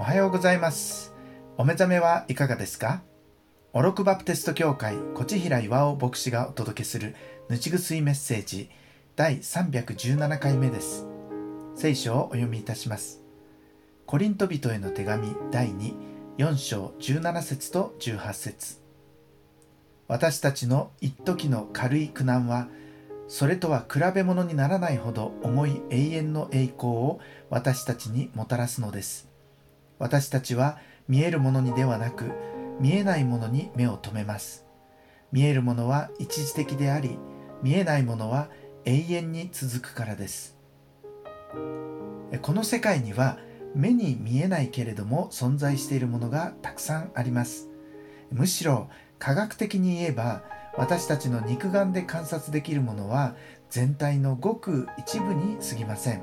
おはようございます。お目覚めはいかがですか？オロクバプテスト教会コチヒラ岩尾牧師がお届けするぬちぐすいメッセージ第317回目です。聖書をお読みいたします。コリント人への手紙第24章17節と18節。私たちの一時の軽い苦難はそれとは比べ物にならないほど重い永遠の栄光を私たちにもたらすのです。私たちは見えるものにではなく見えないものに目を留めます。見えるものは一時的であり見えないものは永遠に続くからです。この世界には目に見えないけれども存在しているものがたくさんあります。むしろ科学的に言えば私たちの肉眼で観察できるものは全体のごく一部に過ぎません。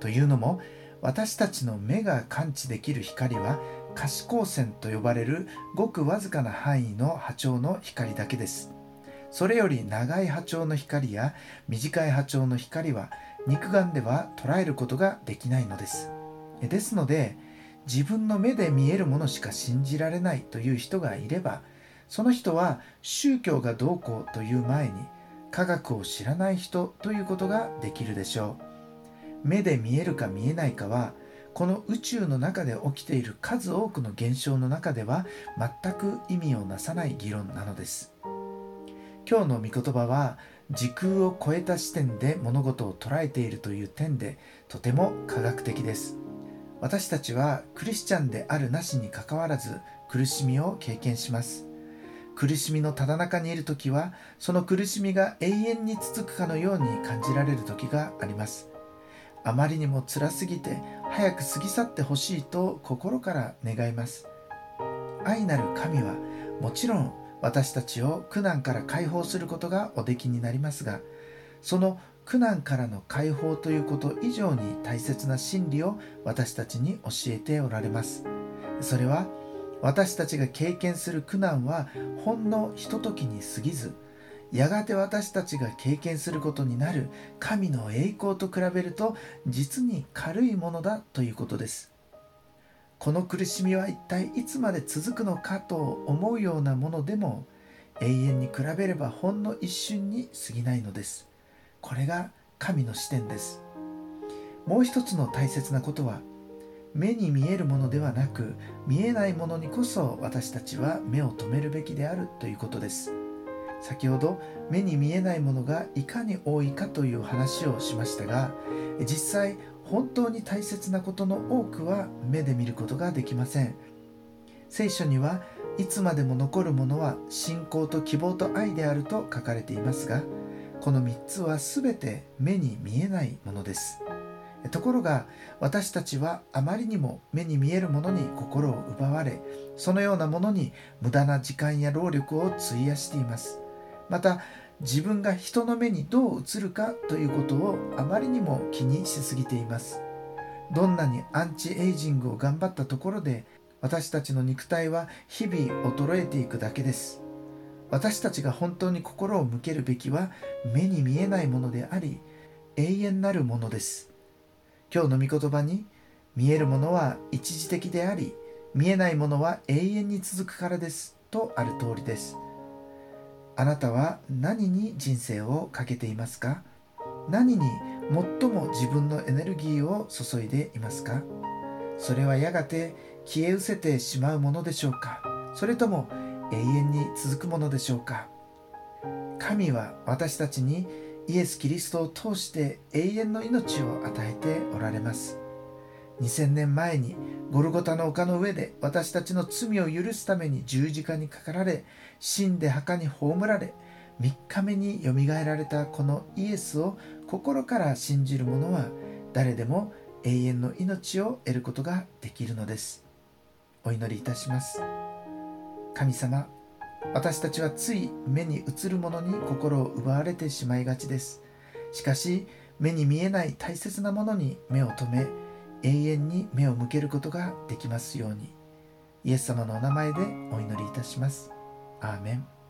というのも私たちの目が感知できる光は可視光線と呼ばれるごくわずかな範囲の波長の光だけです。それより長い波長の光や短い波長の光は肉眼では捉えることができないのです。ですので自分の目で見えるものしか信じられないという人がいればその人は宗教がどうこうという前に科学を知らない人ということができるでしょう目で見えるか見えないかはこの宇宙の中で起きている数多くの現象の中では全く意味をなさない議論なのです。今日の御言葉は時空を超えた視点で物事を捉えているという点でとても科学的です。私たちはクリスチャンであるなしにかかわらず苦しみを経験します。苦しみのただ中にいる時はその苦しみが永遠に続くかのように感じられる時があります。あまりにも辛すぎて早く過ぎ去ってほしいと心から願います。愛なる神はもちろん私たちを苦難から解放することがおできになりますがその苦難からの解放ということ以上に大切な真理を私たちに教えておられます。それは私たちが経験する苦難はほんのひとときに過ぎずやがて私たちが経験することになる神の栄光と比べると実に軽いものだということです。この苦しみは一体いつまで続くのかと思うようなものでも永遠に比べればほんの一瞬に過ぎないのです。これが神の視点です。もう一つの大切なことは目に見えるものではなく見えないものにこそ私たちは目を留めるべきであるということです。先ほど目に見えないものがいかに多いかという話をしましたが実際本当に大切なことの多くは目で見ることができません。聖書にはいつまでも残るものは信仰と希望と愛であると書かれていますがこの3つは全て目に見えないものです。ところが私たちはあまりにも目に見えるものに心を奪われそのようなものに無駄な時間や労力を費やしています。また自分が人の目にどう映るかということをあまりにも気にしすぎています。どんなにアンチエイジングを頑張ったところで私たちの肉体は日々衰えていくだけです。私たちが本当に心を向けるべきは目に見えないものであり永遠なるものです。今日の御言葉に見えるものは一時的であり見えないものは永遠に続くからですとある通りです。あなたは何に人生をかけていますか？何に最も自分のエネルギーを注いでいますか？それはやがて消え失せてしまうものでしょうか？それとも永遠に続くものでしょうか？神は私たちにイエス・キリストを通して永遠の命を与えておられます。2000年前にゴルゴタの丘の上で私たちの罪を許すために十字架にかかられ死んで墓に葬られ3日目によみがえられたこのイエスを心から信じる者は誰でも永遠の命を得ることができるのです。お祈りいたします。神様私たちはつい目に映るものに心を奪われてしまいがちです。しかし目に見えない大切なものに目を留め永遠に目を向けることができますように。イエス様のお名前でお祈りいたします。アーメン。